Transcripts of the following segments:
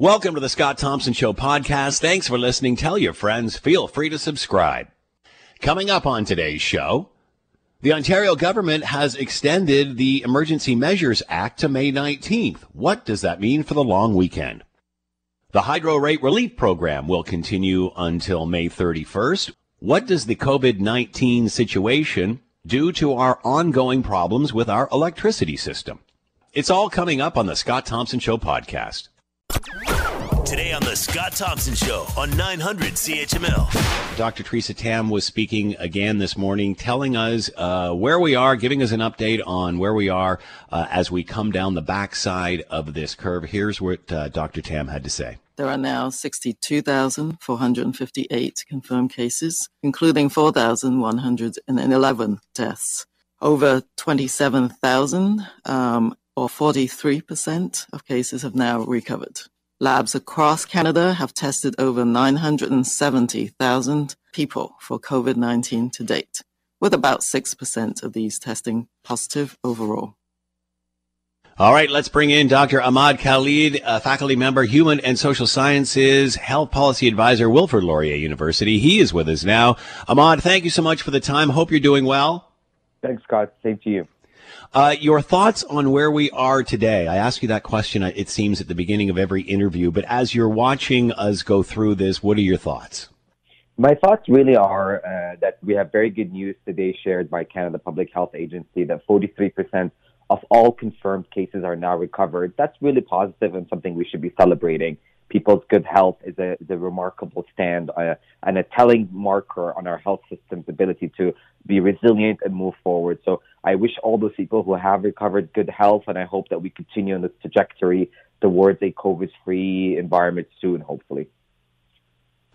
Welcome to the Scott Thompson Show podcast. Thanks for listening. Tell your friends. Feel free to subscribe. Coming up on today's show, the Ontario government has extended the Emergency Measures Act to May 19th. What does that mean for the long weekend? The hydro rate relief program will continue until May 31st. What does the COVID-19 situation do to our ongoing problems with our electricity system? It's all coming up on the Scott Thompson Show podcast. Today on the Scott Thompson Show on 900 CHML. Dr. Teresa Tam was speaking again this morning, telling us uh, where we are, giving us an update on where we are uh, as we come down the backside of this curve. Here's what uh, Dr. Tam had to say. There are now 62,458 confirmed cases, including 4,111 deaths. Over 27,000, um, or 43% of cases, have now recovered. Labs across Canada have tested over 970,000 people for COVID 19 to date, with about 6% of these testing positive overall. All right, let's bring in Dr. Ahmad Khalid, a faculty member, Human and Social Sciences Health Policy Advisor, Wilfrid Laurier University. He is with us now. Ahmad, thank you so much for the time. Hope you're doing well. Thanks, Scott. Same to you. Uh, your thoughts on where we are today? I ask you that question, uh, it seems, at the beginning of every interview, but as you're watching us go through this, what are your thoughts? My thoughts really are uh, that we have very good news today shared by Canada Public Health Agency that 43% of all confirmed cases are now recovered. That's really positive and something we should be celebrating people's good health is a, is a remarkable stand uh, and a telling marker on our health system's ability to be resilient and move forward. So I wish all those people who have recovered good health, and I hope that we continue on this trajectory towards a COVID-free environment soon, hopefully.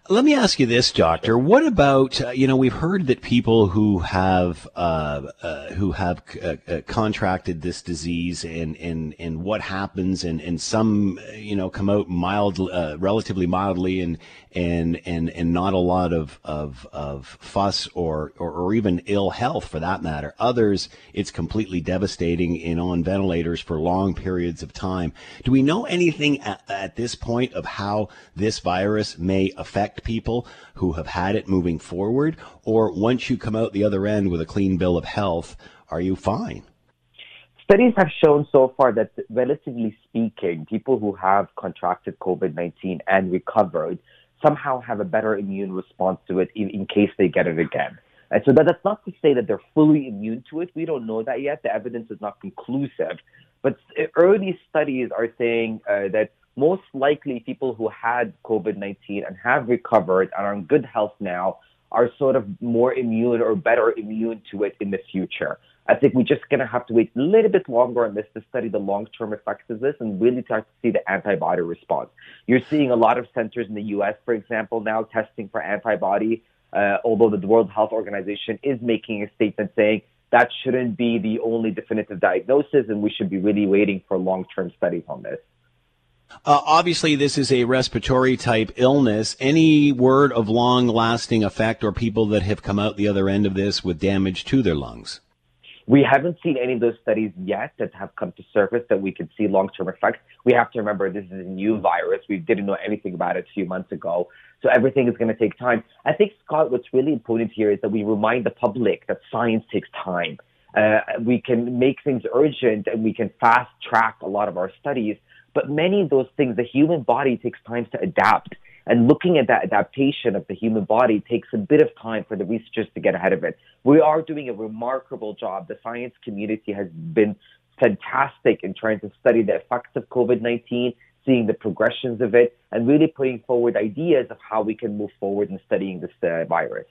Let me ask you this, doctor. What about uh, you know we've heard that people who have uh, uh, who have uh, uh, contracted this disease and and and what happens and and some you know come out mild, uh, relatively mildly and and and and not a lot of of, of fuss or, or, or even ill health for that matter. Others, it's completely devastating and on ventilators for long periods of time. Do we know anything at, at this point of how this virus may affect people who have had it moving forward, or once you come out the other end with a clean bill of health, are you fine? Studies have shown so far that, relatively speaking, people who have contracted COVID 19 and recovered somehow have a better immune response to it in, in case they get it again. And so that, that's not to say that they're fully immune to it. We don't know that yet. The evidence is not conclusive. But early studies are saying uh, that most likely people who had COVID 19 and have recovered and are in good health now are sort of more immune or better immune to it in the future. I think we're just going to have to wait a little bit longer on this to study the long-term effects of this and really start to see the antibody response. You're seeing a lot of centers in the U.S., for example, now testing for antibody, uh, although the World Health Organization is making a statement saying that shouldn't be the only definitive diagnosis and we should be really waiting for long-term studies on this. Uh, obviously, this is a respiratory type illness. Any word of long lasting effect or people that have come out the other end of this with damage to their lungs? We haven't seen any of those studies yet that have come to surface that we could see long-term effects. We have to remember this is a new virus. We didn't know anything about it a few months ago. So everything is going to take time. I think, Scott, what's really important here is that we remind the public that science takes time. Uh, we can make things urgent and we can fast track a lot of our studies. But many of those things, the human body takes time to adapt. And looking at that adaptation of the human body takes a bit of time for the researchers to get ahead of it. We are doing a remarkable job. The science community has been fantastic in trying to study the effects of COVID-19, seeing the progressions of it, and really putting forward ideas of how we can move forward in studying this uh, virus.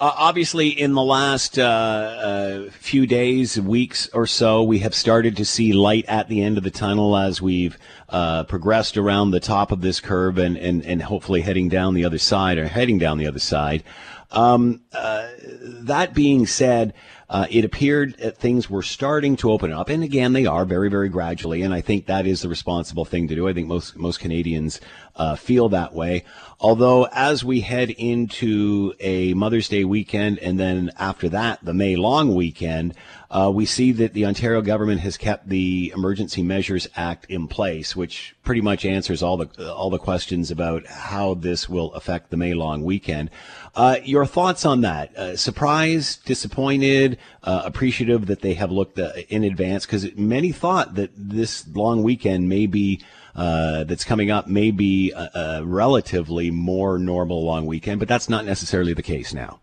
Uh, obviously, in the last uh, uh, few days, weeks or so, we have started to see light at the end of the tunnel as we've uh, progressed around the top of this curve and, and, and hopefully heading down the other side or heading down the other side. Um, uh, that being said, uh, it appeared that things were starting to open up. And again, they are very, very gradually. And I think that is the responsible thing to do. I think most, most Canadians uh, feel that way. Although, as we head into a Mother's Day weekend and then after that, the May long weekend, uh, we see that the Ontario government has kept the Emergency Measures Act in place, which pretty much answers all the all the questions about how this will affect the May long weekend. Uh, your thoughts on that? Uh, surprised, disappointed, uh, appreciative that they have looked uh, in advance because many thought that this long weekend may be uh, that's coming up may be a, a, relatively more normal long weekend, but that's not necessarily the case now.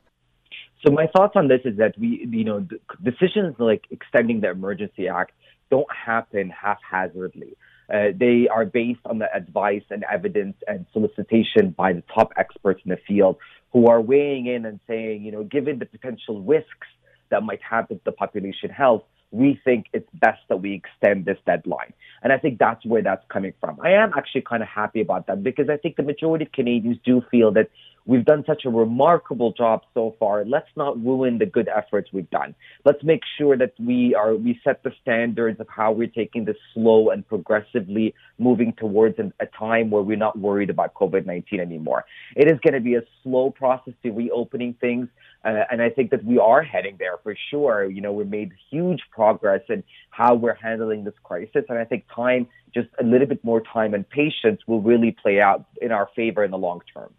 So my thoughts on this is that we, you know, decisions like extending the Emergency Act don't happen haphazardly. Uh, they are based on the advice and evidence and solicitation by the top experts in the field who are weighing in and saying, you know, given the potential risks that might happen to the population health, we think it's best that we extend this deadline. And I think that's where that's coming from. I am actually kind of happy about that because I think the majority of Canadians do feel that we've done such a remarkable job so far. Let's not ruin the good efforts we've done. Let's make sure that we are we set the standards of how we're taking this slow and progressively moving towards a time where we're not worried about COVID-19 anymore. It is going to be a slow process to reopening things. Uh, and I think that we are heading there for sure. You know, we made huge progress in how we're handling this crisis. And I think time, just a little bit more time and patience will really play out in our favor in the long term.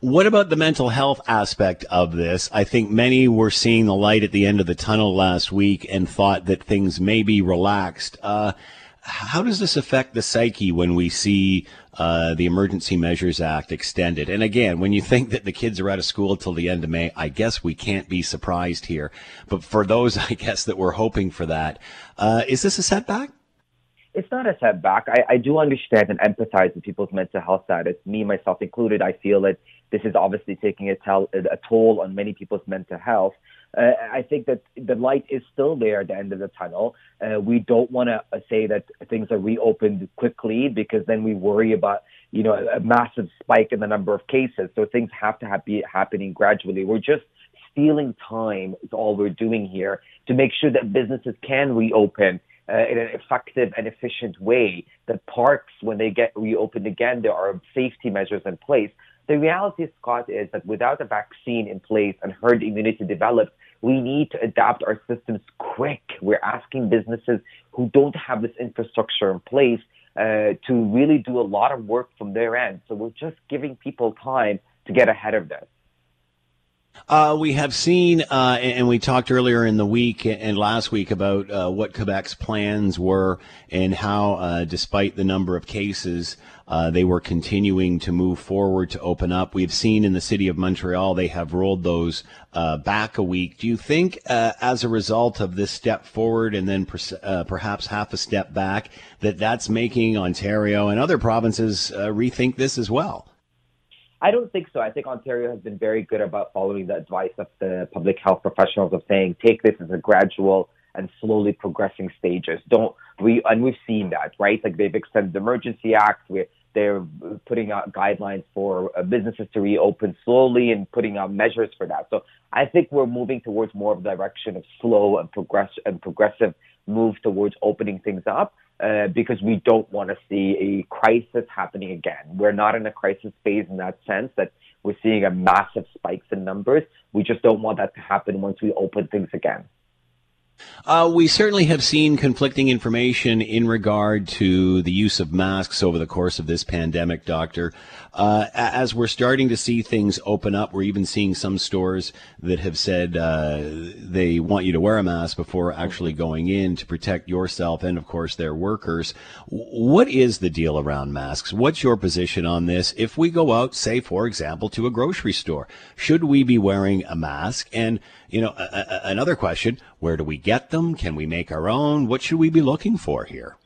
What about the mental health aspect of this? I think many were seeing the light at the end of the tunnel last week and thought that things may be relaxed. Uh, how does this affect the psyche when we see uh, the Emergency Measures Act extended? And again, when you think that the kids are out of school till the end of May, I guess we can't be surprised here. But for those, I guess, that were hoping for that, uh, is this a setback? It's not a setback. I, I do understand and empathize with people's mental health status, me, myself included. I feel that this is obviously taking a, tel- a toll on many people's mental health. Uh, I think that the light is still there at the end of the tunnel. Uh, we don't want to say that things are reopened quickly because then we worry about, you know, a massive spike in the number of cases. So things have to be happening gradually. We're just stealing time is all we're doing here to make sure that businesses can reopen uh, in an effective and efficient way. That parks, when they get reopened again, there are safety measures in place. The reality, Scott, is that without a vaccine in place and herd immunity developed, we need to adapt our systems quick. We're asking businesses who don't have this infrastructure in place uh, to really do a lot of work from their end. So we're just giving people time to get ahead of this. Uh, we have seen, uh, and we talked earlier in the week and last week about uh, what Quebec's plans were and how, uh, despite the number of cases, uh, they were continuing to move forward to open up. We've seen in the city of Montreal they have rolled those uh, back a week. Do you think, as a result of this step forward and then per- perhaps half a step back, that that's making Ontario and other provinces rethink this as well? I don't think so. I think Ontario has been very good about following the advice of the public health professionals of saying take this as a gradual and slowly progressing stages. Don't we? And we've seen that, right? Like they've extended the Emergency Act. We, they're putting out guidelines for uh, businesses to reopen slowly and putting out measures for that. So I think we're moving towards more of a direction of slow and progress and progressive move towards opening things up. Uh, because we don't want to see a crisis happening again. We're not in a crisis phase in that sense that we're seeing a massive spikes in numbers. We just don't want that to happen once we open things again. Uh, we certainly have seen conflicting information in regard to the use of masks over the course of this pandemic, Doctor. Uh, as we're starting to see things open up, we're even seeing some stores that have said uh, they want you to wear a mask before actually going in to protect yourself and, of course, their workers. What is the deal around masks? What's your position on this? If we go out, say, for example, to a grocery store, should we be wearing a mask? And you know, a, a, another question, where do we get them? Can we make our own? What should we be looking for here?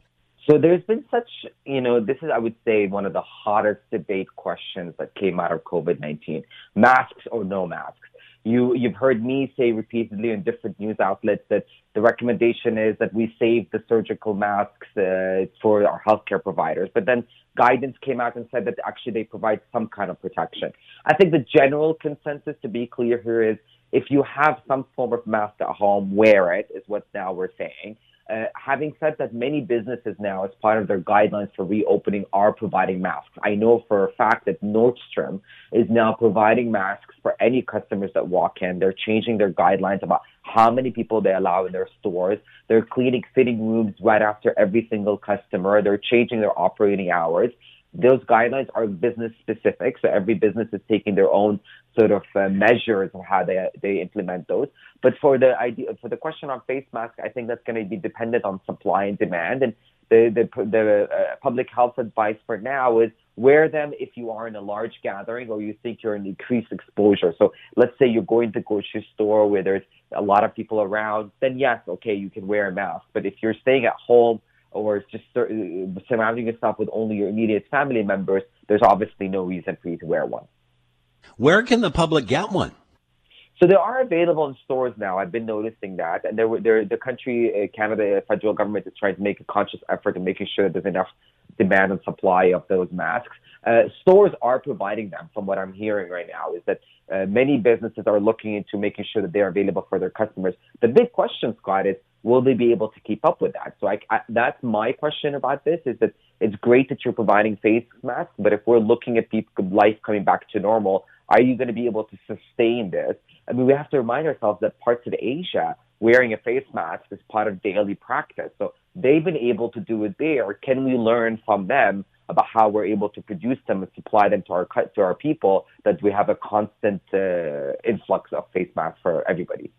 So there's been such, you know, this is, I would say, one of the hottest debate questions that came out of COVID-19. Masks or no masks? You, you've heard me say repeatedly in different news outlets that the recommendation is that we save the surgical masks uh, for our healthcare providers. But then guidance came out and said that actually they provide some kind of protection. I think the general consensus, to be clear here, is if you have some form of mask at home, wear it, is what now we're saying. Uh, having said that, many businesses now, as part of their guidelines for reopening, are providing masks. I know for a fact that Nordstrom is now providing masks for any customers that walk in. They're changing their guidelines about how many people they allow in their stores. They're cleaning fitting rooms right after every single customer. They're changing their operating hours. Those guidelines are business specific, so every business is taking their own sort of uh, measures of how they they implement those. But for the idea, for the question on face masks, I think that's going to be dependent on supply and demand. And the the, the uh, public health advice for now is wear them if you are in a large gathering or you think you're in increased exposure. So let's say you're going to grocery store where there's a lot of people around, then yes, okay, you can wear a mask. But if you're staying at home or just surrounding yourself with only your immediate family members, there's obviously no reason for you to wear one. Where can the public get one? So they are available in stores now. I've been noticing that, and there, there, the country, uh, Canada, federal government is trying to make a conscious effort in making sure that there's enough demand and supply of those masks. Uh, stores are providing them. From what I'm hearing right now, is that uh, many businesses are looking into making sure that they are available for their customers. The big question, Scott, is will they be able to keep up with that? So I, I, that's my question about this: is that it's great that you're providing face masks, but if we're looking at people, life coming back to normal, are you going to be able to sustain this? I mean, we have to remind ourselves that parts of Asia wearing a face mask is part of daily practice. So they've been able to do it there. Can we learn from them about how we're able to produce them and supply them to our to our people that we have a constant uh, influx of face masks for everybody?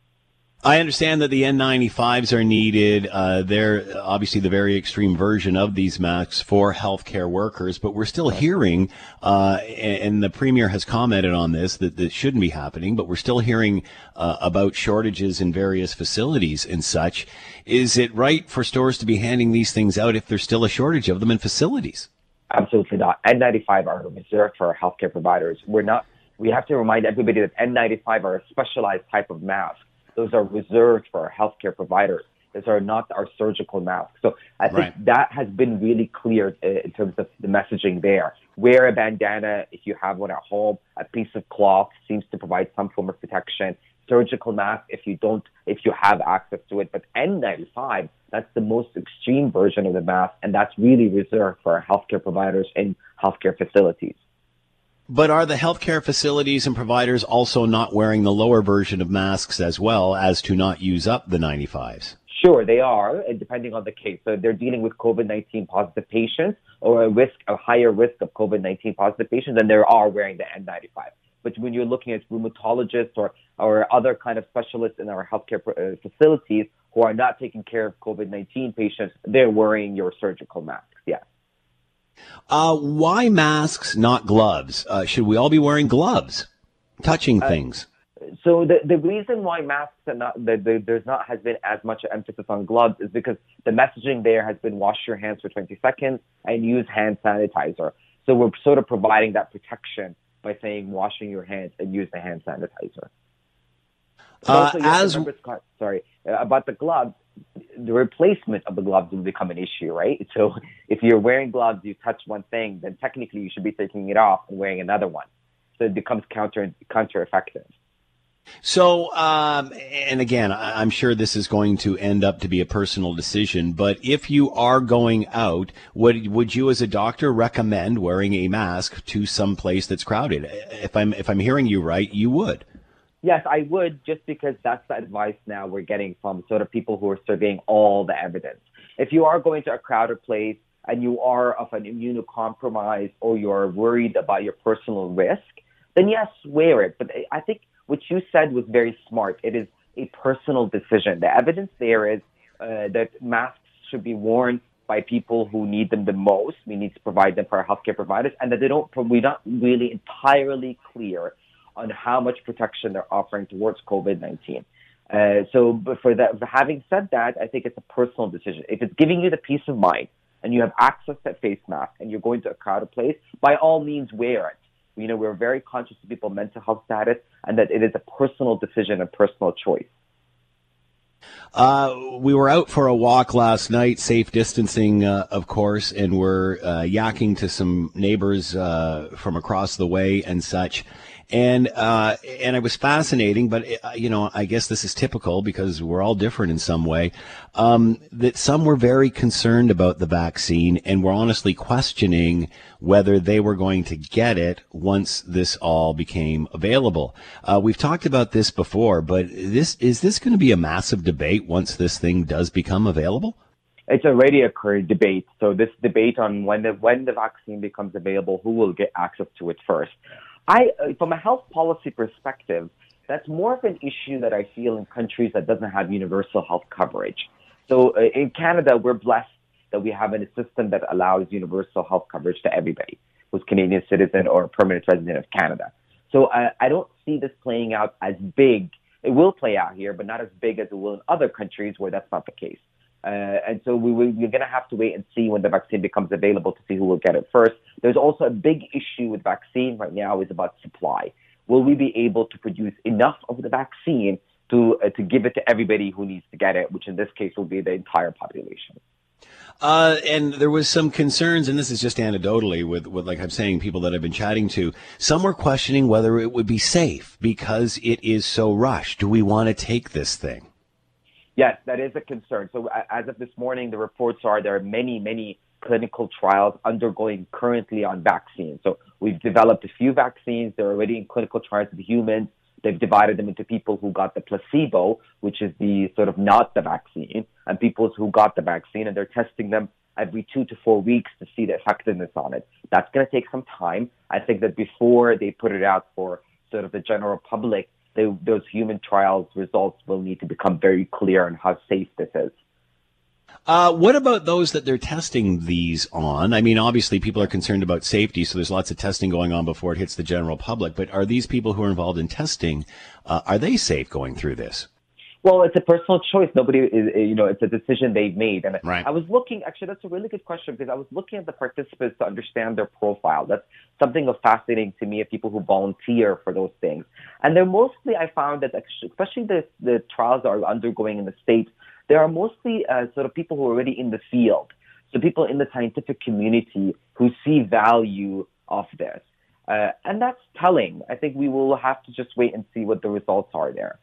I understand that the N95s are needed. Uh, they're obviously the very extreme version of these masks for healthcare workers, but we're still hearing, uh, and the premier has commented on this, that this shouldn't be happening, but we're still hearing uh, about shortages in various facilities and such. Is it right for stores to be handing these things out if there's still a shortage of them in facilities? Absolutely not. N95 are reserved for healthcare providers. We're not. We have to remind everybody that N95 are a specialized type of mask those are reserved for our healthcare providers. Those are not our surgical masks. So I think right. that has been really clear uh, in terms of the messaging there. Wear a bandana if you have one at home. A piece of cloth seems to provide some form of protection. Surgical mask if you don't, if you have access to it. But N95, that's the most extreme version of the mask, and that's really reserved for our healthcare providers in healthcare facilities. But are the healthcare facilities and providers also not wearing the lower version of masks as well as to not use up the 95s? Sure, they are, depending on the case. So they're dealing with COVID-19 positive patients or a risk, a higher risk of COVID-19 positive patients, and they are wearing the N95. But when you're looking at rheumatologists or, or other kind of specialists in our healthcare uh, facilities who are not taking care of COVID-19 patients, they're wearing your surgical masks. Yes. Uh, why masks, not gloves? Uh, should we all be wearing gloves, touching uh, things? So the the reason why masks and not the, the, there's not has been as much emphasis on gloves is because the messaging there has been wash your hands for 20 seconds and use hand sanitizer. So we're sort of providing that protection by saying washing your hands and use the hand sanitizer. Uh, as remember, Scott, sorry about the gloves the replacement of the gloves will become an issue, right? So if you're wearing gloves, you touch one thing, then technically you should be taking it off and wearing another one. So it becomes counter counter effective. So, um, and again, I'm sure this is going to end up to be a personal decision. But if you are going out, would would you, as a doctor, recommend wearing a mask to some place that's crowded? If I'm if I'm hearing you right, you would. Yes, I would, just because that's the advice now we're getting from sort of people who are surveying all the evidence. If you are going to a crowded place and you are of an immunocompromised or you're worried about your personal risk, then yes, wear it. But I think what you said was very smart. It is a personal decision. The evidence there is uh, that masks should be worn by people who need them the most. We need to provide them for our healthcare providers, and that they don't. We're not really entirely clear on how much protection they're offering towards COVID-19. Uh, so, for that, having said that, I think it's a personal decision. If it's giving you the peace of mind and you have access to face mask and you're going to a crowded place, by all means wear it. You know, we're very conscious of people's mental health status and that it is a personal decision and personal choice. Uh, we were out for a walk last night, safe distancing, uh, of course, and we're uh, yakking to some neighbors uh, from across the way and such and uh, and it was fascinating. But uh, you know, I guess this is typical because we're all different in some way. Um, that some were very concerned about the vaccine and were honestly questioning whether they were going to get it once this all became available. Uh, we've talked about this before, but this is this going to be a massive debate once this thing does become available? it's already occurred debate. So this debate on when the when the vaccine becomes available, who will get access to it first. I, uh, from a health policy perspective, that's more of an issue that I feel in countries that doesn't have universal health coverage. So uh, in Canada, we're blessed that we have a system that allows universal health coverage to everybody who's Canadian citizen or permanent resident of Canada. So I don't see this playing out as big. It will play out here, but not as big as it will in other countries where that's not the case. Uh, and so we, we, we're going to have to wait and see when the vaccine becomes available to see who will get it first. There's also a big issue with vaccine right now is about supply. Will we be able to produce enough of the vaccine to uh, to give it to everybody who needs to get it, which in this case will be the entire population? Uh, and there was some concerns, and this is just anecdotally with, with, like I'm saying, people that I've been chatting to. Some were questioning whether it would be safe because it is so rushed. Do we want to take this thing? Yes, that is a concern. So as of this morning, the reports are there are many, many clinical trials undergoing currently on vaccines. So we've developed a few vaccines. They're already in clinical trials with humans. They've divided them into people who got the placebo, which is the sort of not the vaccine, and people who got the vaccine, and they're testing them every two to four weeks to see the effectiveness on it. That's going to take some time. I think that before they put it out for sort of the general public, they, those human trials results will need to become very clear on how safe this is. Uh, what about those that they're testing these on? I mean, obviously, people are concerned about safety, so there's lots of testing going on before it hits the general public. But are these people who are involved in testing, uh, are they safe going through this? Well, it's a personal choice. Nobody is, you know, it's a decision they've made. And right. I was looking, actually, that's a really good question because I was looking at the participants to understand their profile. That's something of fascinating to me of people who volunteer for those things. And they're mostly, I found that especially the, the trials that are undergoing in the States, they are mostly uh, sort of people who are already in the field. So people in the scientific community who see value of this. Uh, and that's telling. I think we will have to just wait and see what the results are there.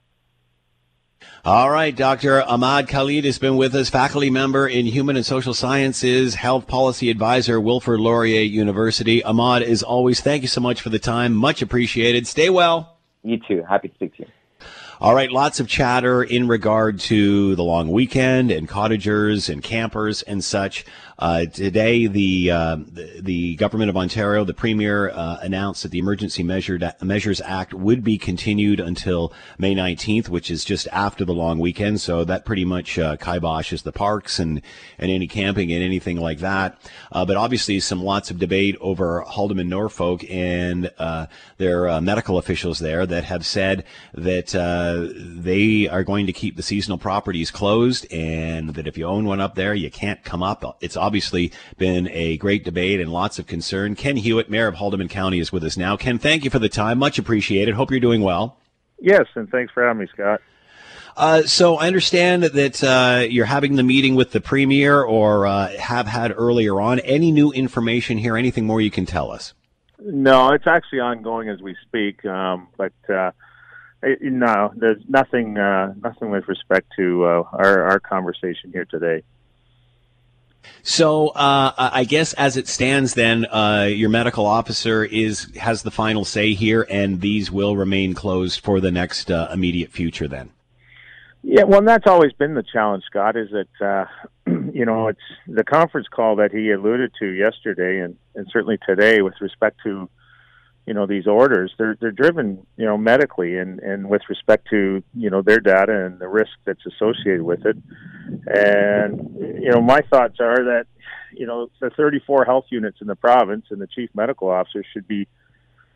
All right, Dr. Ahmad Khalid has been with us, faculty member in Human and Social Sciences, Health Policy Advisor, Wilfrid Laurier University. Ahmad, as always, thank you so much for the time. Much appreciated. Stay well. You too. Happy to speak to you. All right, lots of chatter in regard to the long weekend and cottagers and campers and such. Uh, today, the, uh, the, the government of Ontario, the premier, uh, announced that the Emergency Measures Act would be continued until May 19th, which is just after the long weekend. So that pretty much uh, kiboshes the parks and and any camping and anything like that. Uh, but obviously, some lots of debate over Haldimand Norfolk and uh, their medical officials there that have said that they are going to keep the seasonal properties closed, and that if you own one up there, you can't come up. It's obviously been a great debate and lots of concern. Ken Hewitt, Mayor of Haldimand County, is with us now. Ken, thank you for the time. Much appreciated. Hope you're doing well. Yes, and thanks for having me, Scott. Uh, so I understand that uh, you're having the meeting with the premier, or uh, have had earlier on. Any new information here? Anything more you can tell us? No, it's actually ongoing as we speak. Um, but uh, it, no, there's nothing, uh, nothing with respect to uh, our our conversation here today. So uh, I guess as it stands, then uh, your medical officer is has the final say here, and these will remain closed for the next uh, immediate future. Then. Yeah, well, that's always been the challenge, Scott. Is that uh, you know it's the conference call that he alluded to yesterday, and, and certainly today with respect to you know these orders they're they're driven you know medically and and with respect to you know their data and the risk that's associated with it and you know my thoughts are that you know the 34 health units in the province and the chief medical officer should be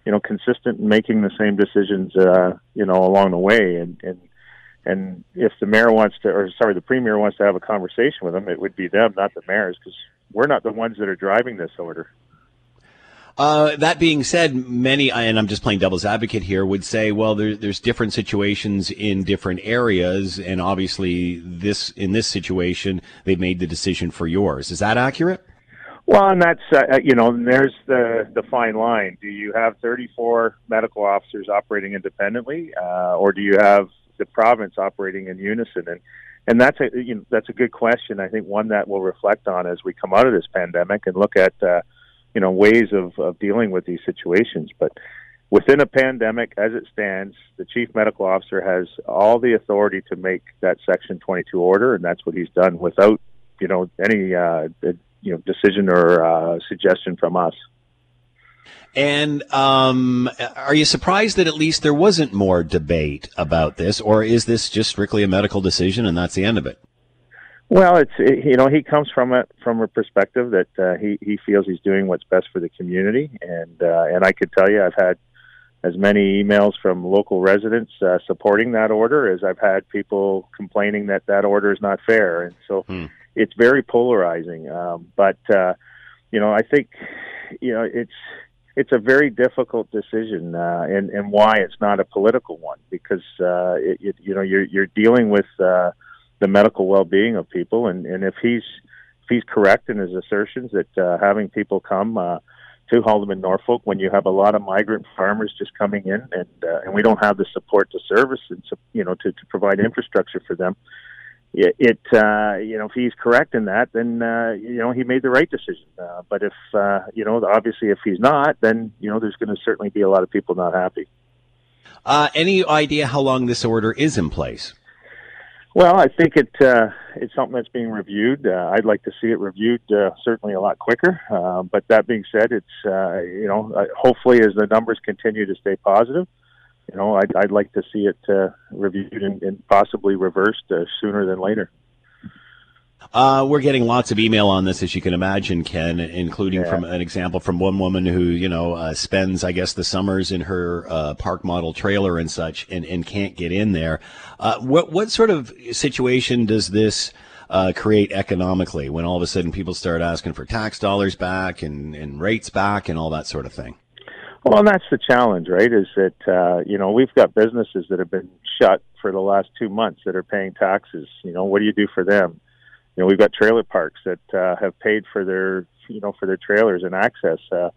you know consistent in making the same decisions uh you know along the way. And and and if the mayor wants to or sorry the premier wants to have a conversation with them it would be them not the mayors because we're not the ones that are driving this order Uh, that being said, many, and I'm just playing devil's advocate here, would say, well, there, there's different situations in different areas, and obviously, this in this situation, they've made the decision for yours. Is that accurate? Well, and that's uh, uh you know, there's the the fine line. Do you have 34 medical officers operating independently, uh, or do you have the province operating in unison? And and that's a you know, that's a good question. I think one that we'll reflect on as we come out of this pandemic and look at uh, you know ways of, of dealing with these situations. But within a pandemic, as it stands, the chief medical officer has all the authority to make that Section 22 order, and that's what he's done without you know any uh, you know decision or uh, suggestion from us. And um, are you surprised that at least there wasn't more debate about this, or is this just strictly a medical decision and that's the end of it? Well, it's you know he comes from it from a perspective that uh, he he feels he's doing what's best for the community, and uh, and I could tell you I've had as many emails from local residents uh, supporting that order as I've had people complaining that that order is not fair, and so hmm. it's very polarizing. Um, but uh, you know I think you know it's it's a very difficult decision, uh, and and why it's not a political one because uh, it, it, you know you're you're dealing with uh, the medical well-being of people, and and if he's if he's correct in his assertions that uh, having people come uh, to Haldimand Norfolk when you have a lot of migrant farmers just coming in, and uh, and we don't have the support to service and you know to to provide infrastructure for them, it, it uh, you know if he's correct in that, then uh, you know he made the right decision. Uh, but if uh, you know obviously if he's not, then you know there's going to certainly be a lot of people not happy. Uh, any idea how long this order is in place? Well, I think it uh, it's something that's being reviewed. Uh, I'd like to see it reviewed uh, certainly a lot quicker. Uh, but that being said, it's uh, you know uh, hopefully as the numbers continue to stay positive, you know, I'd, I'd like to see it uh, reviewed and, and possibly reversed uh, sooner than later. Uh, we're getting lots of email on this, as you can imagine, Ken, including yeah. from an example from one woman who, you know, uh, spends, I guess, the summers in her uh, park model trailer and such, and, and can't get in there. Uh, what what sort of situation does this uh, create economically when all of a sudden people start asking for tax dollars back and, and rates back and all that sort of thing? Well, and that's the challenge, right? Is that uh, you know we've got businesses that have been shut for the last two months that are paying taxes. You know, what do you do for them? You know, we've got trailer parks that uh, have paid for their you know for their trailers and access. Uh,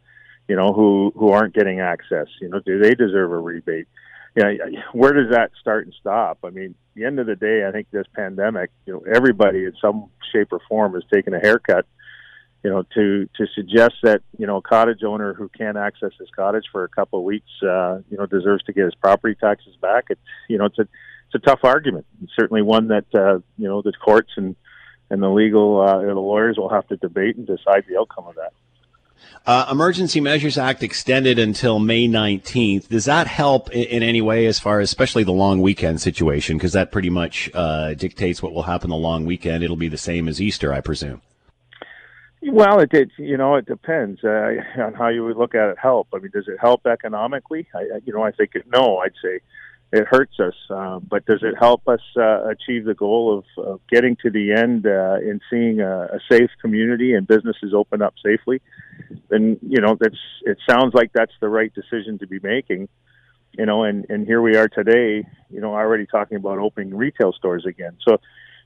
you know, who who aren't getting access. You know, do they deserve a rebate? You know, where does that start and stop? I mean, the end of the day, I think this pandemic, you know, everybody in some shape or form has taken a haircut you know, to to suggest that you know a cottage owner who can't access his cottage for a couple of weeks, uh, you know, deserves to get his property taxes back. It's you know, it's a it's a tough argument. It's certainly one that uh, you know the courts and and the legal uh, the lawyers will have to debate and decide the outcome of that. Uh, Emergency Measures Act extended until May 19th. Does that help in, in any way as far as especially the long weekend situation? Because that pretty much uh, dictates what will happen the long weekend. It'll be the same as Easter, I presume. Well, it, it you know it depends uh, on how you would look at it. Help. I mean, does it help economically? I, you know, I think it, no. I'd say it hurts us. Uh, but does it help us uh, achieve the goal of, of getting to the end uh, and seeing a, a safe community and businesses open up safely? Then you know that's it. Sounds like that's the right decision to be making. You know, and and here we are today. You know, already talking about opening retail stores again. So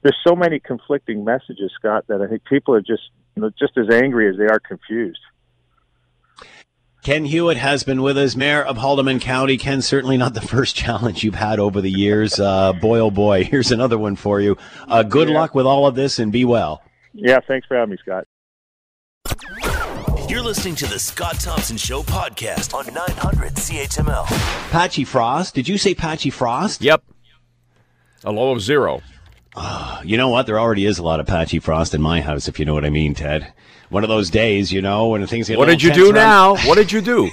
there's so many conflicting messages, Scott, that I think people are just you know, just as angry as they are confused. Ken Hewitt has been with us, Mayor of Haldimand County. Ken, certainly not the first challenge you've had over the years. Uh, boy, oh boy, here's another one for you. Uh, good yeah. luck with all of this and be well. Yeah, thanks for having me, Scott. You're listening to the Scott Thompson Show podcast on 900 CHML. Patchy Frost. Did you say Patchy Frost? Yep. A low of zero. Uh, you know what? There already is a lot of patchy frost in my house, if you know what I mean, Ted. One of those days, you know, when things get. What did you do around. now? What did you do?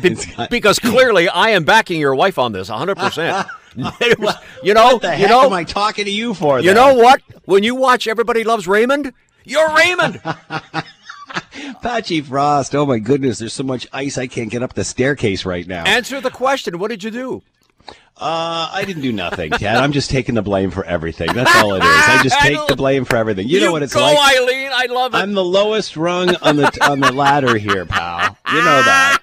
because clearly, I am backing your wife on this 100. percent You know, what the heck you know, am I talking to you for? You know what? When you watch Everybody Loves Raymond, you're Raymond. Patchy Frost. Oh my goodness, there's so much ice I can't get up the staircase right now. Answer the question. What did you do? Uh, I didn't do nothing, Ted. I'm just taking the blame for everything. That's all it is. I just take the blame for everything. You, you know what it's go, like. Eileen. I love it. I'm the lowest rung on the on the ladder here, pal. You know that.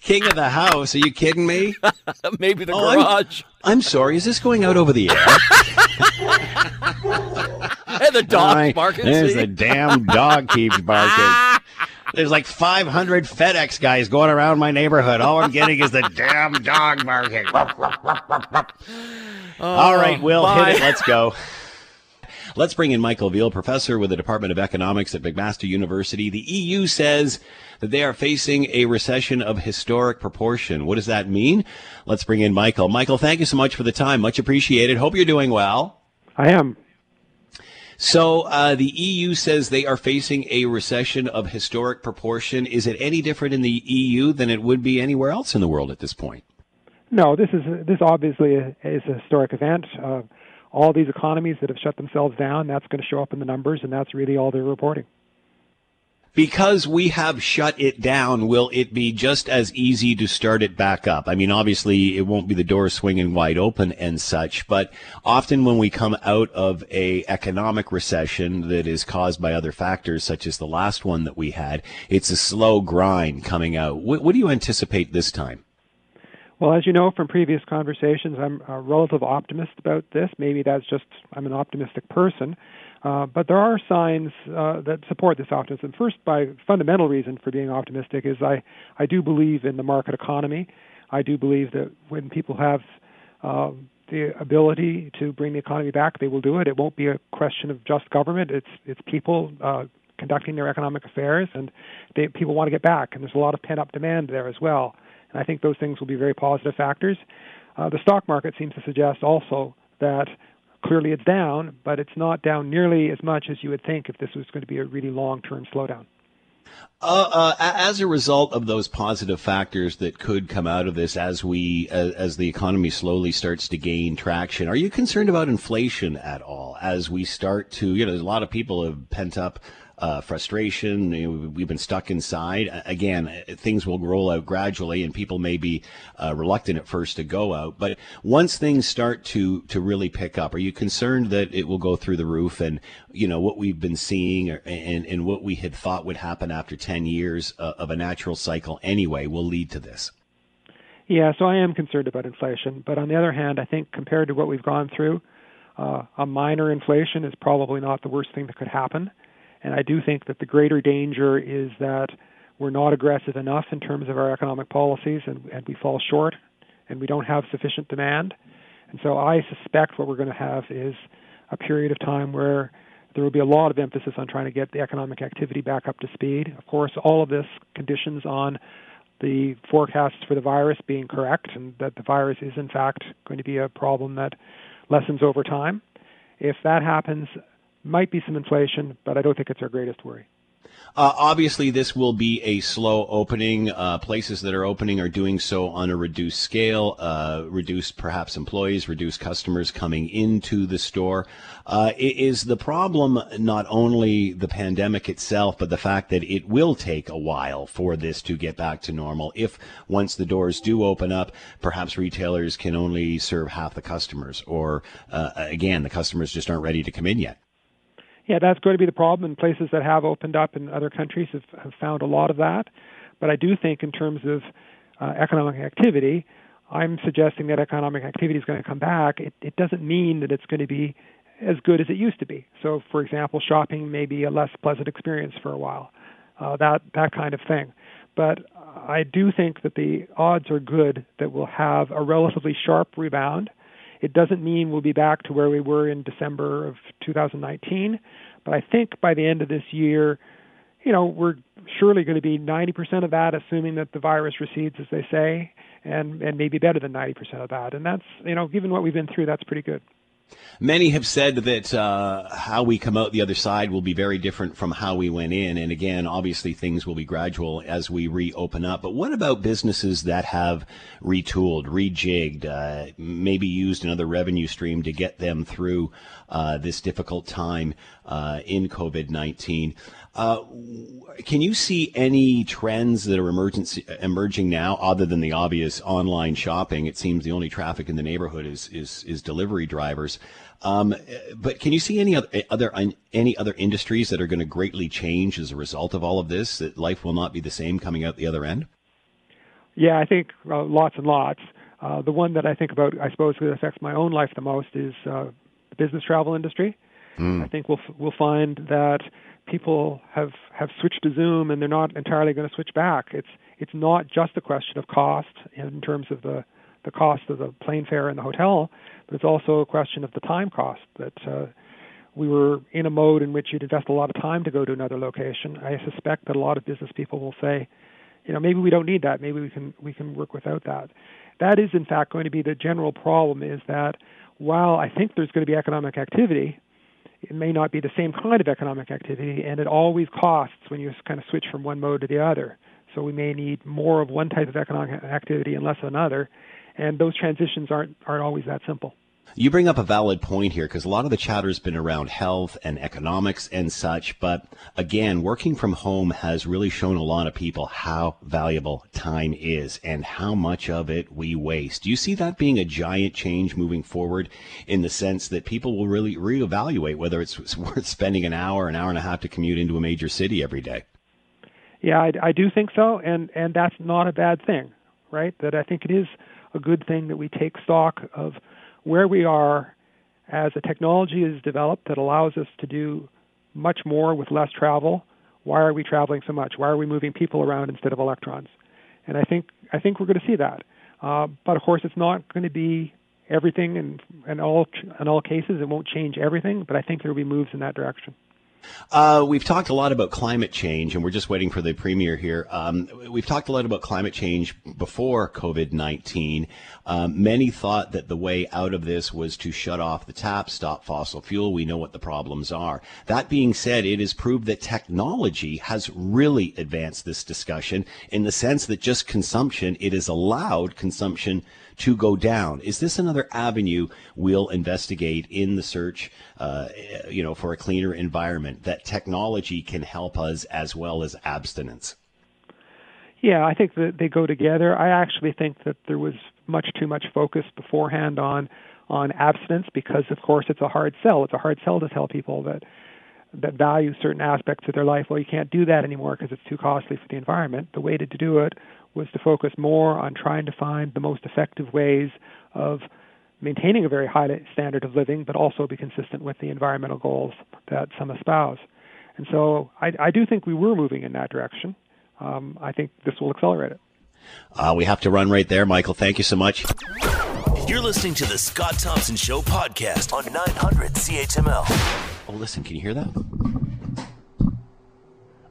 King of the house. Are you kidding me? Maybe the Oh, I'm- garage. I'm sorry. Is this going out over the air? And the dog Right. barking. There's see? the damn dog keeps barking. There's like 500 FedEx guys going around my neighborhood. All I'm getting is the damn dog barking. All oh, right, Will, bye. hit it. Let's go. Let's bring in Michael Veall, professor with the Department of Economics at McMaster University. The EU says that they are facing a recession of historic proportion. What does that mean? Let's bring in Michael. Michael, thank you so much for the time. Much appreciated. Hope you're doing well. I am. So uh, the EU says they are facing a recession of historic proportion. Is it any different in the EU than it would be anywhere else in the world at this point? No, this is this obviously is a historic event. Uh, all these economies that have shut themselves down, that's going to show up in the numbers, and that's really all they're reporting. Because we have shut it down, will it be just as easy to start it back up? I mean, obviously, it won't be the door swinging wide open and such, but often when we come out of a economic recession that is caused by other factors, such as the last one that we had, it's a slow grind coming out. What, what do you anticipate this time? Well, as you know from previous conversations, I'm a relative optimist about this. Maybe that's just I'm an optimistic person, uh, but there are signs uh, that support this optimism. First, by fundamental reason for being optimistic is I I do believe in the market economy. I do believe that when people have uh, the ability to bring the economy back, they will do it. It won't be a question of just government. It's it's people uh, conducting their economic affairs, and they, people want to get back. And there's a lot of pent up demand there as well. And I think those things will be very positive factors. Uh, the stock market seems to suggest also that clearly it's down, but it's not down nearly as much as you would think if this was going to be a really long term slowdown. Uh, uh, as a result of those positive factors that could come out of this, as we as, as the economy slowly starts to gain traction, are you concerned about inflation at all? As we start to, you know, a lot of people have pent up uh, frustration. You know, we've been stuck inside. Again, uh, things will roll out gradually, and people may be uh, reluctant at first to go out. But once things start to to really pick up, are you concerned that it will go through the roof? And you know what we've been seeing, or, and and what we had thought would happen after ten years uh, of a natural cycle anyway will lead to this. Yeah, so I am concerned about inflation, but on the other hand, I think compared to what we've gone through, uh, a minor inflation is probably not the worst thing that could happen. And I do think that the greater danger is that we're not aggressive enough in terms of our economic policies and, and we fall short and we don't have sufficient demand. And so I suspect what we're going to have is a period of time where there will be a lot of emphasis on trying to get the economic activity back up to speed. Of course, all of this conditions on the forecasts for the virus being correct and that the virus is in fact going to be a problem that lessens over time. If that happens, might be some inflation, but I don't think it's our greatest worry. Uh, obviously, this will be a slow opening. Uh, places that are opening are doing so on a reduced scale, uh, reduced perhaps employees, reduced customers coming into the store. Uh, is the problem not only the pandemic itself, but the fact that it will take a while for this to get back to normal? If once the doors do open up, perhaps retailers can only serve half the customers, or uh, again, the customers just aren't ready to come in yet. Yeah, that's going to be the problem. And places that have opened up in other countries have, have found a lot of that. But I do think, in terms of uh, economic activity, I'm suggesting that economic activity is going to come back. It, it doesn't mean that it's going to be as good as it used to be. So, for example, shopping may be a less pleasant experience for a while, uh, that that kind of thing. But I do think that the odds are good that we'll have a relatively sharp rebound. It doesn't mean we'll be back to where we were in December of 2019, but I think by the end of this year, you know, we're surely going to be 90% of that, assuming that the virus recedes, as they say, and and maybe better than 90% of that. And that's, you know, given what we've been through, that's pretty good. Many have said that uh, how we come out the other side will be very different from how we went in. And again, obviously, things will be gradual as we reopen up. But what about businesses that have retooled, rejigged, uh, maybe used another revenue stream to get them through uh, this difficult time uh, in COVID 19? Uh, can you see any trends that are emerging now, other than the obvious online shopping? It seems the only traffic in the neighborhood is is, is delivery drivers. Um, but can you see any other, other any other industries that are going to greatly change as a result of all of this? That life will not be the same coming out the other end. Yeah, I think uh, lots and lots. Uh, the one that I think about, I suppose, that affects my own life the most is uh, the business travel industry. Mm. I think we'll we'll find that people have have switched to Zoom and they're not entirely going to switch back. It's it's not just a question of cost in terms of the the cost of the plane fare and the hotel, but it's also a question of the time cost. That uh, we were in a mode in which you'd invest a lot of time to go to another location. I suspect that a lot of business people will say, you know, maybe we don't need that. Maybe we can we can work without that. That is in fact going to be the general problem. Is that while I think there's going to be economic activity, it may not be the same kind of economic activity, and it always costs when you kind of switch from one mode to the other. So we may need more of one type of economic activity and less of another, and those transitions aren't aren't always that simple. You bring up a valid point here because a lot of the chatter has been around health and economics and such. But again, working from home has really shown a lot of people how valuable time is and how much of it we waste. Do you see that being a giant change moving forward in the sense that people will really reevaluate whether it's worth spending an hour, an hour and a half to commute into a major city every day? Yeah, I, I do think so, and and that's not a bad thing, right? That I think it is a good thing that we take stock of where we are as a technology is developed that allows us to do much more with less travel. Why are we traveling so much? Why are we moving people around instead of electrons? And I think I think we're going to see that. Uh, but of course, it's not going to be everything in, in all in all cases. It won't change everything, but I think there will be moves in that direction. Uh, we've talked a lot about climate change, and we're just waiting for the premier here. Um, we've talked a lot about climate change before COVID 19. Um, many thought that the way out of this was to shut off the tap, stop fossil fuel. We know what the problems are. That being said, it is proved that technology has really advanced this discussion in the sense that just consumption, it has allowed consumption to go down. Is this another avenue we'll investigate in the search, uh, you know, for a cleaner environment that technology can help us as well as abstinence? Yeah, I think that they go together. I actually think that there was much too much focus beforehand on on abstinence because, of course, it's a hard sell. It's a hard sell to tell people that that value certain aspects of their life. Well, you can't do that anymore because it's too costly for the environment. The way to do it was to focus more on trying to find the most effective ways of maintaining a very high standard of living, but also be consistent with the environmental goals that some espouse. And so I, I do think we were moving in that direction. Um, I think this will accelerate it. Uh, we have to run right there, Michael. Thank you so much. You're listening to the Scott Thompson Show podcast on 900 CHML. Oh, listen, can you hear that?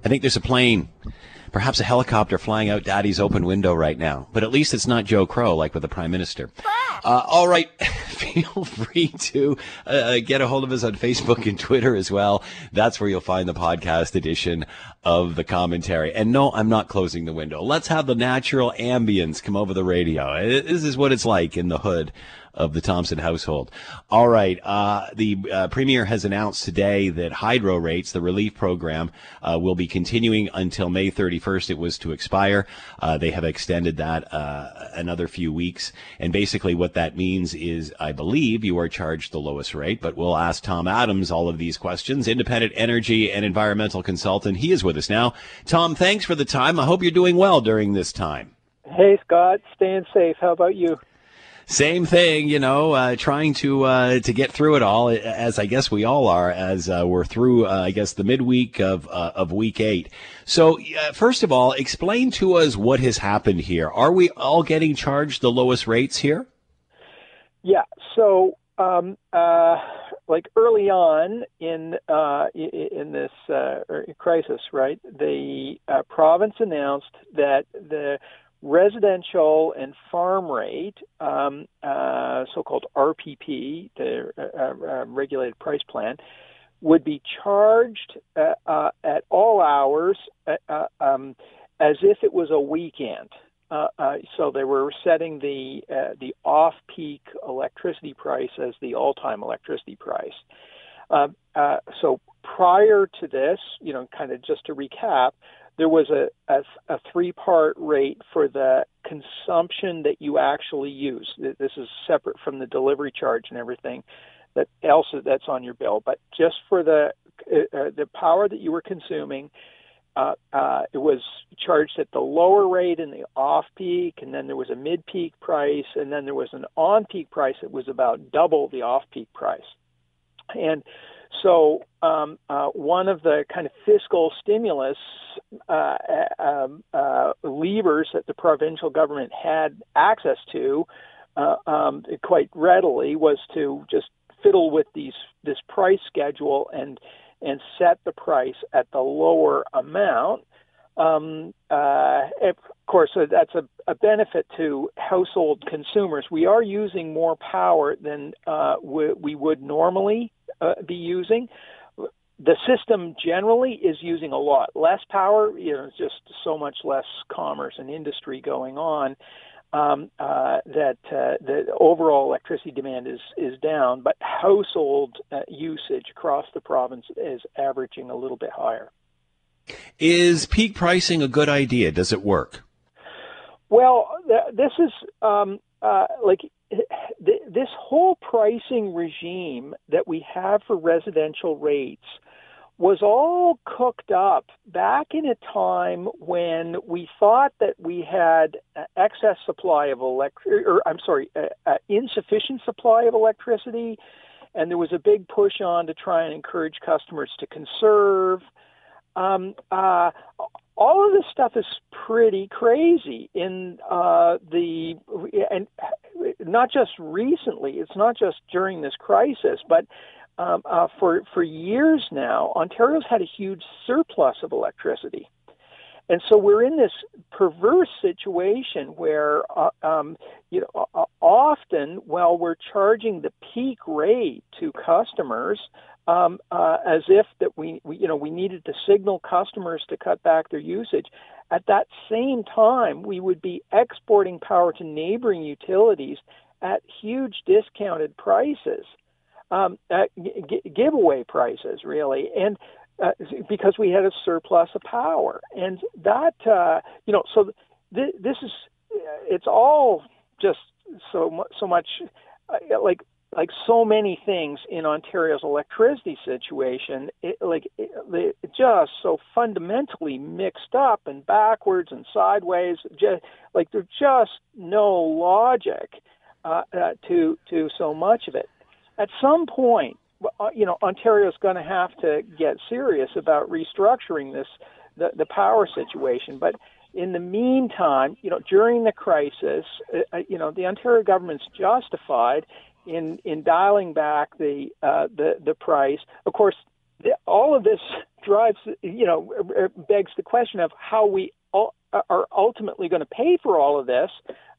I think there's a plane perhaps a helicopter flying out daddy's open window right now. But at least it's not Joe Crow like with the prime minister. Uh, all right. Feel free to uh, uh, get a hold of us on Facebook and Twitter as well. That's where you'll find the podcast edition of the commentary. And no, I'm not closing the window. Let's have the natural ambience come over the radio. This is what it's like in the hood of the Thompson household. All right. Uh, the uh, premier has announced today that hydro rates, the relief program, uh, will be continuing until May 31st. It was to expire. Uh, they have extended that uh, another few weeks. And basically, what that means is, I believe you are charged the lowest rate. But we'll ask Tom Adams all of these questions. Independent energy and environmental consultant. He is with us now. Tom, thanks for the time. I hope you're doing well during this time. Hey, Scott, staying safe. How about you? Same thing, you know, uh, trying to uh, to get through it all, as I guess we all are, as uh, we're through, uh, I guess, the midweek of uh, of week eight. So, first of all, explain to us what has happened here. Are we all getting charged the lowest rates here? Yeah. So, um, uh, like early on in in this crisis, right? The province announced that the residential and farm rate, um, uh, so-called RPP, the uh, uh, regulated price plan, would be charged uh, uh, at all hours uh, um, as if it was a weekend. so they were setting the the off-peak electricity price as the all-time electricity price. Uh, uh, so prior to this, you know, kind of just to recap, there was a, a, a three part rate for the consumption that you actually use. This is separate from the delivery charge and everything that else that's on your bill, but just for the uh, uh, the power that you were consuming, uh, uh, it was charged at the lower rate in the off peak, and then there was a mid peak price, and then there was an on peak price that was about double the off peak price. And so, um, uh, one of the kind of fiscal stimulus uh, um, uh, levers that the provincial government had access to uh, um, quite readily was to just fiddle with these this price schedule and and set the price at the lower amount. Um, uh, of course, uh, that's a, a, benefit to household consumers. We are using more power than uh, we, we, would normally uh, be using. The system generally is using a lot less power. You know, just so much less commerce and industry going on um, uh, that uh, the overall electricity demand is is down, but household uh, usage across the province is averaging a little bit higher. Is peak pricing a good idea? Does it work? Well, th- this is um, uh, like th- this whole pricing regime that we have for residential rates was all cooked up back in a time when we thought that we had excess supply of electric, or I'm sorry, insufficient supply of electricity, and there was a big push on to try and encourage customers to conserve. Um, uh, all of this stuff is pretty crazy in uh, the and not just recently. It's not just during this crisis, but um, uh, for for years now, Ontario's had a huge surplus of electricity, and so we're in this perverse situation where, uh, um, you know, often while we're charging the peak rate to customers, um, uh, as if that we, we, you know, we needed to signal customers to cut back their usage. At that same time, we would be exporting power to neighboring utilities at huge discounted prices um, uh, g- giveaway prices, really, and uh, because we had a surplus of power, and that uh, you know, so th- this is it's all just so mu- so much uh, like like so many things in Ontario's electricity situation, it, like it, it just so fundamentally mixed up and backwards and sideways. Just, like there's just no logic uh, uh, to to so much of it at some point, uh, you know, Ontario's going to have to get serious about restructuring this the, the power situation. But in the meantime, you know, during the crisis, uh, uh, you know, the Ontario government's justified in in dialing back the uh, the the price. Of course, the, all of this drives, you know, begs the question of how we are ultimately going to pay for all of this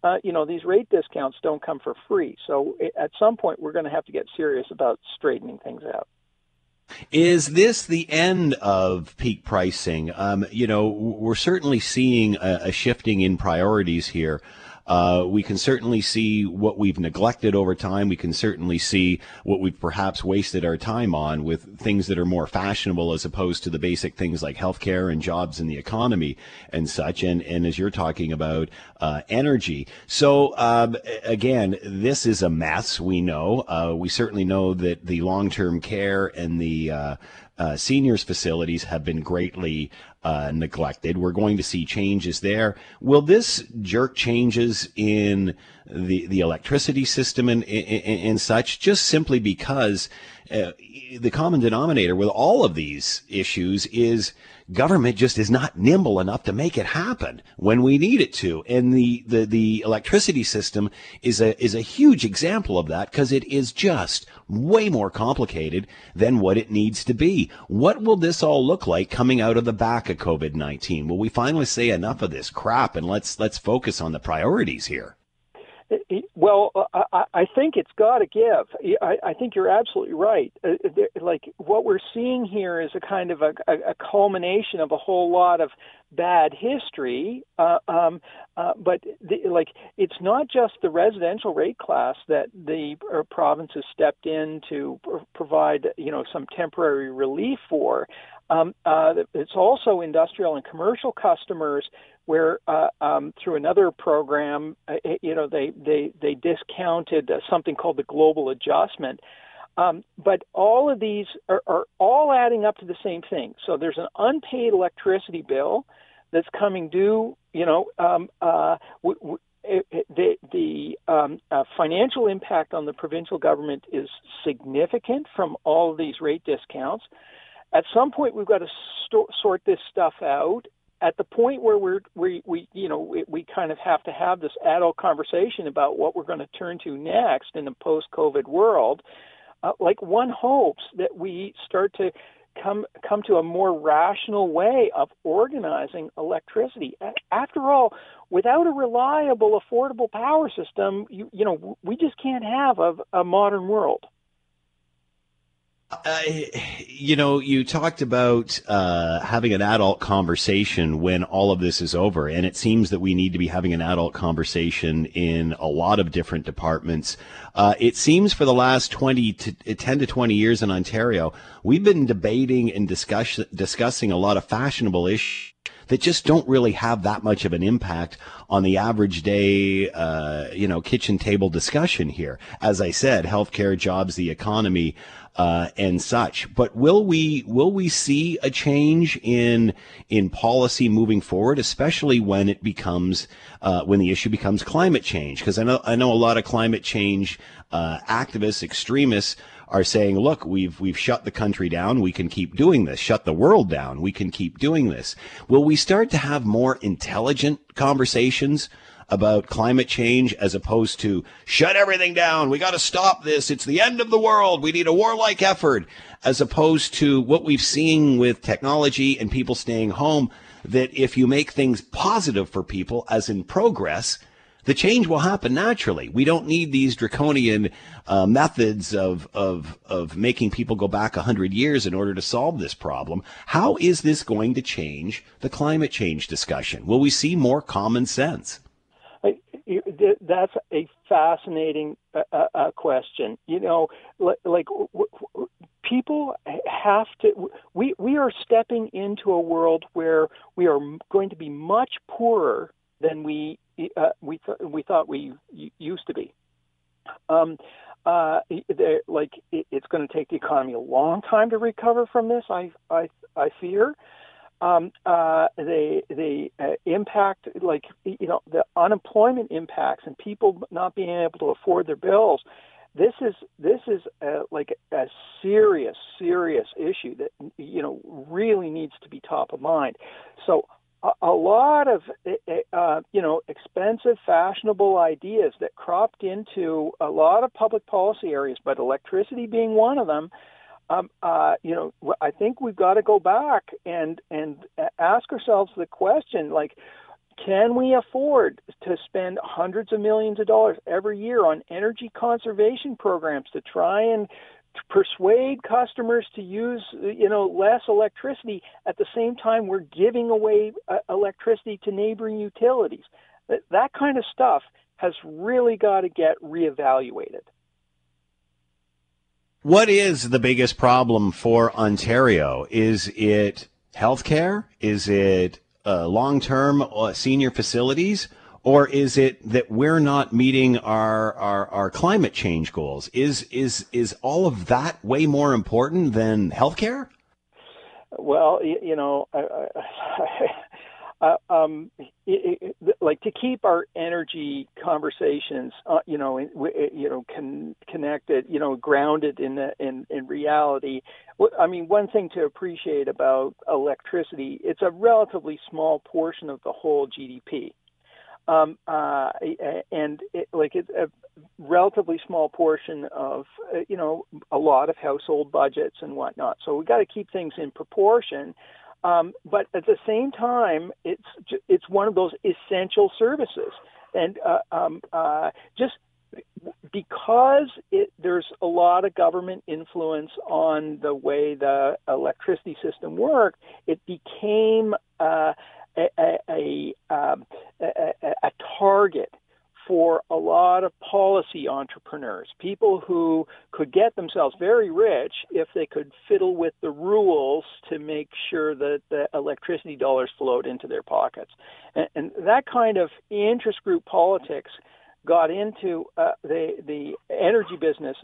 uh, you know, these rate discounts don't come for free. So at some point, we're going to have to get serious about straightening things out. Is this the end of peak pricing? Um, you know, we're certainly seeing a, a shifting in priorities here. Uh, we can certainly see what we've neglected over time. We can certainly see what we've perhaps wasted our time on with things that are more fashionable as opposed to the basic things like healthcare and jobs and the economy and such. And, and as you're talking about, uh, energy. So, um, again, this is a mess. We know. Uh, we certainly know that the long-term care and the, uh, uh, seniors facilities have been greatly uh, neglected. We're going to see changes there. Will this jerk changes in the the electricity system and, and, and such just simply because uh, the common denominator with all of these issues is government just is not nimble enough to make it happen when we need it to. And the, the, the electricity system is a, is a huge example of that because it is just way more complicated than what it needs to be. What will this all look like coming out of the back of COVID-19? Will we finally say enough of this crap and let's, let's focus on the priorities here? Well, I, I think it's got to give. I, I think you're absolutely right. Uh, like what we're seeing here is a kind of a, a culmination of a whole lot of bad history. Uh, um, uh, but the, like it's not just the residential rate class that the uh, province has stepped in to provide, you know, some temporary relief for. Um, uh, it's also industrial and commercial customers where uh, um, through another program, uh, you know, they they they discounted uh, something called the global adjustment. Um, but all of these are, are, all adding up to the same thing. So there's an unpaid electricity bill that's coming due. You know, um, uh, w- w- it, it, the, the um, uh, financial impact on the provincial government is significant from all of these rate discounts. At some point, we've got to sort this stuff out at the point where we're we we you know we, we kind of have to have this adult conversation about what we're going to turn to next in the post-COVID world, uh, like one hopes that we start to come come to a more rational way of organizing electricity. After all, without a reliable, affordable power system, you you know we just can't have a, a modern world. You know, you talked about uh, having an adult conversation when all of this is over, and it seems that we need to be having an adult conversation in a lot of different departments. Uh, it seems for the last 20 to 10 to 20 years in Ontario, we've been debating and discuss, discussing a lot of fashionable issues that just don't really have that much of an impact on the average day, uh, you know, kitchen table discussion here. As I said, healthcare, jobs, the economy, uh, and such. But will we will we see a change in in policy moving forward, especially when it becomes uh, when the issue becomes climate change? Because I know I know a lot of climate change uh, activists, extremists are saying, look, we've we've shut the country down. We can keep doing this. Shut the world down. We can keep doing this. Will we start to have more intelligent conversations about climate change as opposed to shut everything down. We got to stop this. It's the end of the world. We need a warlike effort as opposed to what we've seen with technology and people staying home that if you make things positive for people as in progress, the change will happen naturally. We don't need these draconian uh, methods of, of, of making people go back 100 years in order to solve this problem. How is this going to change the climate change discussion? Will we see more common sense? That's a fascinating uh, uh, uh, question. You know, like w- w- people have to. We we are stepping into a world where we are going to be much poorer than we uh, we th- we thought we used to be. Um, uh, like it, it's going to take the economy a long time to recover from this. I I I fear um, uh, the the uh, impact, like you know, the unemployment impacts and people not being able to afford their bills. This is this is a, like a serious serious issue that you know really needs to be top of mind. So a, a lot of uh, you know expensive fashionable ideas that cropped into a lot of public policy areas, but electricity being one of them um, uh, you know, I think we've got to go back and and ask ourselves the question, like, can we afford to spend hundreds of millions of dollars every year on energy conservation programs to try and persuade customers to use you know less electricity? At the same time we're giving away uh, electricity to neighboring utilities. That, that kind of stuff has really got to get reevaluated what is the biggest problem for Ontario? Is it healthcare? Is it uh, long term uh, senior facilities? Or is it that we're not meeting our, our, our climate change goals? Is, is, is all of that way more important than healthcare? Well, you, know, I, uh, um, it, it, like to keep our energy conversations, uh, you know, in, you know, con- connected, you know, grounded in the, in in reality. I mean, one thing to appreciate about electricity, it's a relatively small portion of the whole GDP. Um, uh, and it, like it's a relatively small portion of uh, you know a lot of household budgets and whatnot. So we got to keep things in proportion. Um, but at the same time, it's it's one of those essential services. and uh, um, uh, just because it, there's a lot of government influence on the way the electricity system worked, it became uh, a, a, a, um, a, a target for a lot of policy entrepreneurs, people who could get themselves very rich if they could fiddle with the rules to make sure that the electricity dollars flowed into their pockets. And, and that kind of interest group politics got into uh, the the energy business,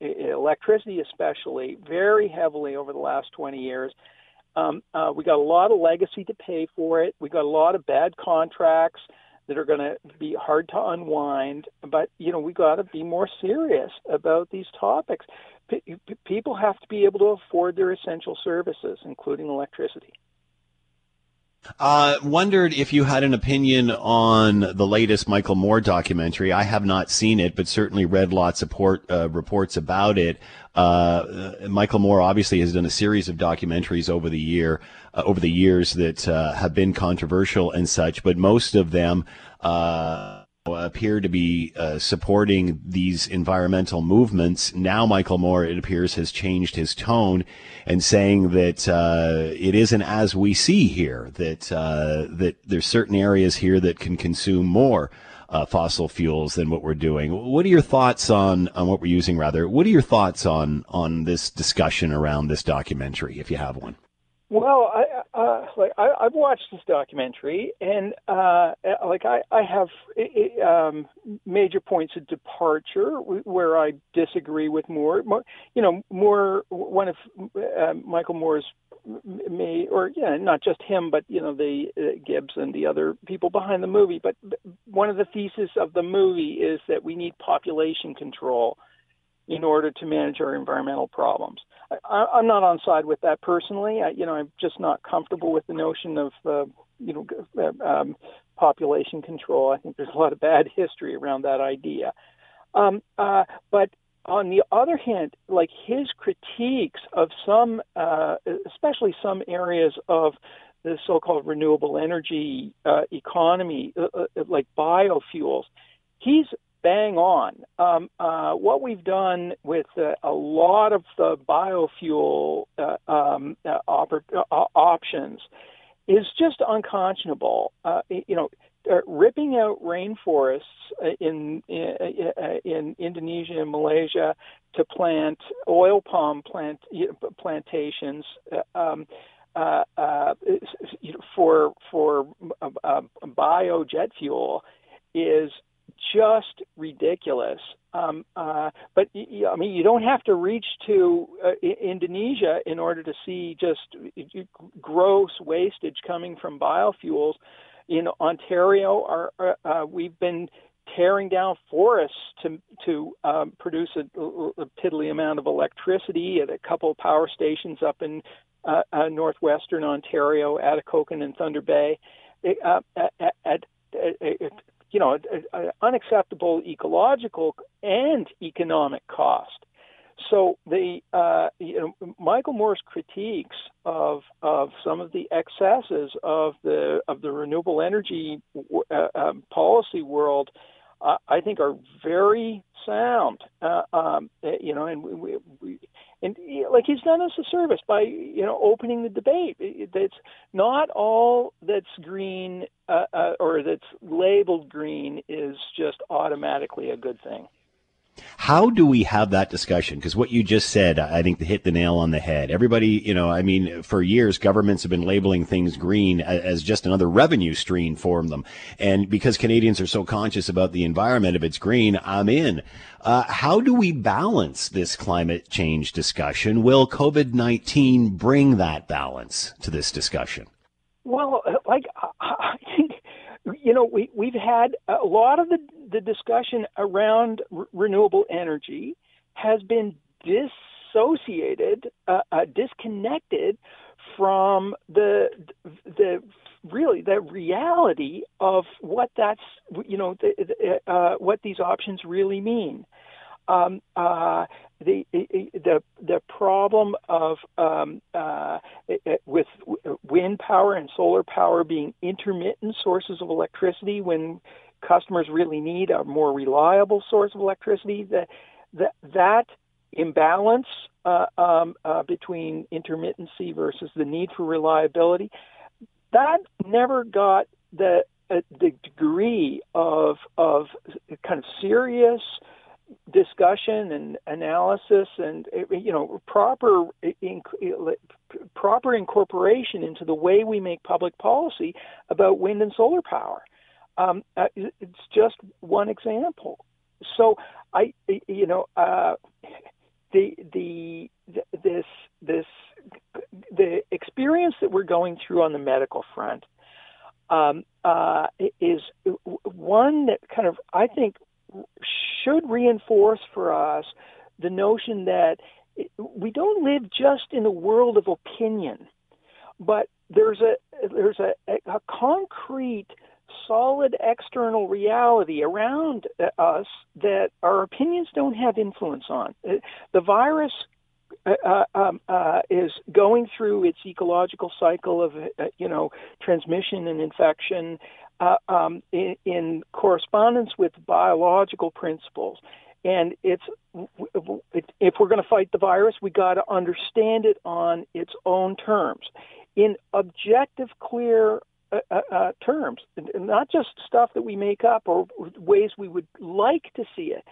electricity especially, very heavily over the last 20 years. Um, uh, we got a lot of legacy to pay for it. We got a lot of bad contracts that are going to be hard to unwind. But you know, we got to be more serious about these topics. P- people have to be able to afford their essential services, including electricity. Uh, wondered if you had an opinion on the latest Michael Moore documentary. I have not seen it, but certainly read lots of port, uh, reports about it. Uh, Michael Moore obviously has done a series of documentaries over the year, uh, over the years that uh, have been controversial and such, but most of them uh, appear to be uh, supporting these environmental movements. Now, Michael Moore, it appears, has changed his tone and saying that uh, it isn't as we see here. That uh, that there's certain areas here that can consume more. Uh, fossil fuels than what we're doing. What are your thoughts on, on what we're using rather? What are your thoughts on on this discussion around this documentary, if you have one? Well, I uh, like I, I've watched this documentary, and uh, like I, I have um, major points of departure where I disagree with Moore. You know, Moore, one of uh, Michael Moore's me or yeah not just him but you know the uh, Gibbs and the other people behind the movie but one of the theses of the movie is that we need population control in order to manage our environmental problems. I, I'm not on side with that personally. I, you know, I'm just not comfortable with the notion of, uh, you know, uh, um, population control. I think there's a lot of bad history around that idea. Um, uh, but on the other hand, like his critiques of some, uh, especially some areas of the so-called renewable energy uh, economy, uh, uh, like biofuels, he's bang on. Um, uh, what we've done with uh, a lot of the biofuel uh, um, uh, oper- uh, options is just unconscionable. Uh, you know, ripping out rainforests in, in, in Indonesia and Malaysia to plant oil palm plant plantations. Um, for for uh, uh, bio jet fuel is just ridiculous. Um, uh, but I mean, you don't have to reach to uh, Indonesia in order to see just gross wastage coming from biofuels. In Ontario, our, uh, uh, we've been tearing down forests to to um, produce a, a piddly amount of electricity at a couple of power stations up in uh, uh, northwestern Ontario, Atikokan and Thunder Bay. Uh, at, at, at, you know, an unacceptable ecological and economic cost. So the uh, you know, Michael Moore's critiques of of some of the excesses of the of the renewable energy uh, um, policy world, uh, I think, are very sound. Uh, um, you know, and we, we, and like he's done us a service by you know opening the debate. It's not all that's green uh, uh, or that's labeled green is just automatically a good thing. How do we have that discussion? Because what you just said, I think, hit the nail on the head. Everybody, you know, I mean, for years, governments have been labeling things green as just another revenue stream for them. And because Canadians are so conscious about the environment, if it's green, I'm in. Uh, how do we balance this climate change discussion? Will COVID 19 bring that balance to this discussion? Well, like, I think you know, we we've had a lot of the the discussion around r- renewable energy has been dissociated, uh, uh, disconnected from the the really the reality of what that's you know the, the, uh, what these options really mean. Um, uh, the the the problem of um, uh, with wind power and solar power being intermittent sources of electricity when customers really need a more reliable source of electricity. That that that imbalance uh, um, uh, between intermittency versus the need for reliability that never got the uh, the degree of of kind of serious discussion and analysis and you know proper proper incorporation into the way we make public policy about wind and solar power. Um, uh, it's just one example. So I, you know, uh, the the this this the experience that we're going through on the medical front um, uh, is one that kind of I think should reinforce for us the notion that we don't live just in a world of opinion, but there's a there's a, a concrete, solid external reality around us that our opinions don't have influence on. The virus uh, um, uh, is going through its ecological cycle of uh, you know transmission and infection uh, um, in, in, correspondence with biological principles. And it's if we're going to fight the virus, we got to understand it on its own terms, in objective, clear uh, uh, uh, terms, not just stuff that we make up or ways we would like to see it.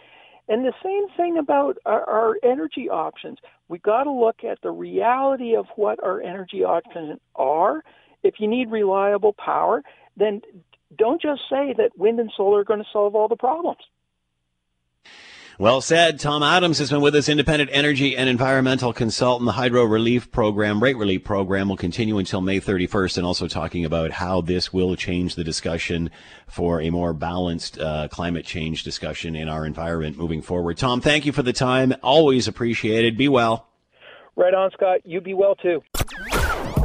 And the same thing about our, our energy options. We got to look at the reality of what our energy options are. If you need reliable power, then don't just say that wind and solar are going to solve all the problems. Well said. Tom Adams has been with us, independent energy and environmental consultant. The hydro relief program, rate relief program, will continue until May 31st, and also talking about how this will change the discussion for a more balanced uh, climate change discussion in our environment moving forward. Tom, thank you for the time. Always appreciated. Be well. Right on, Scott. You be well too.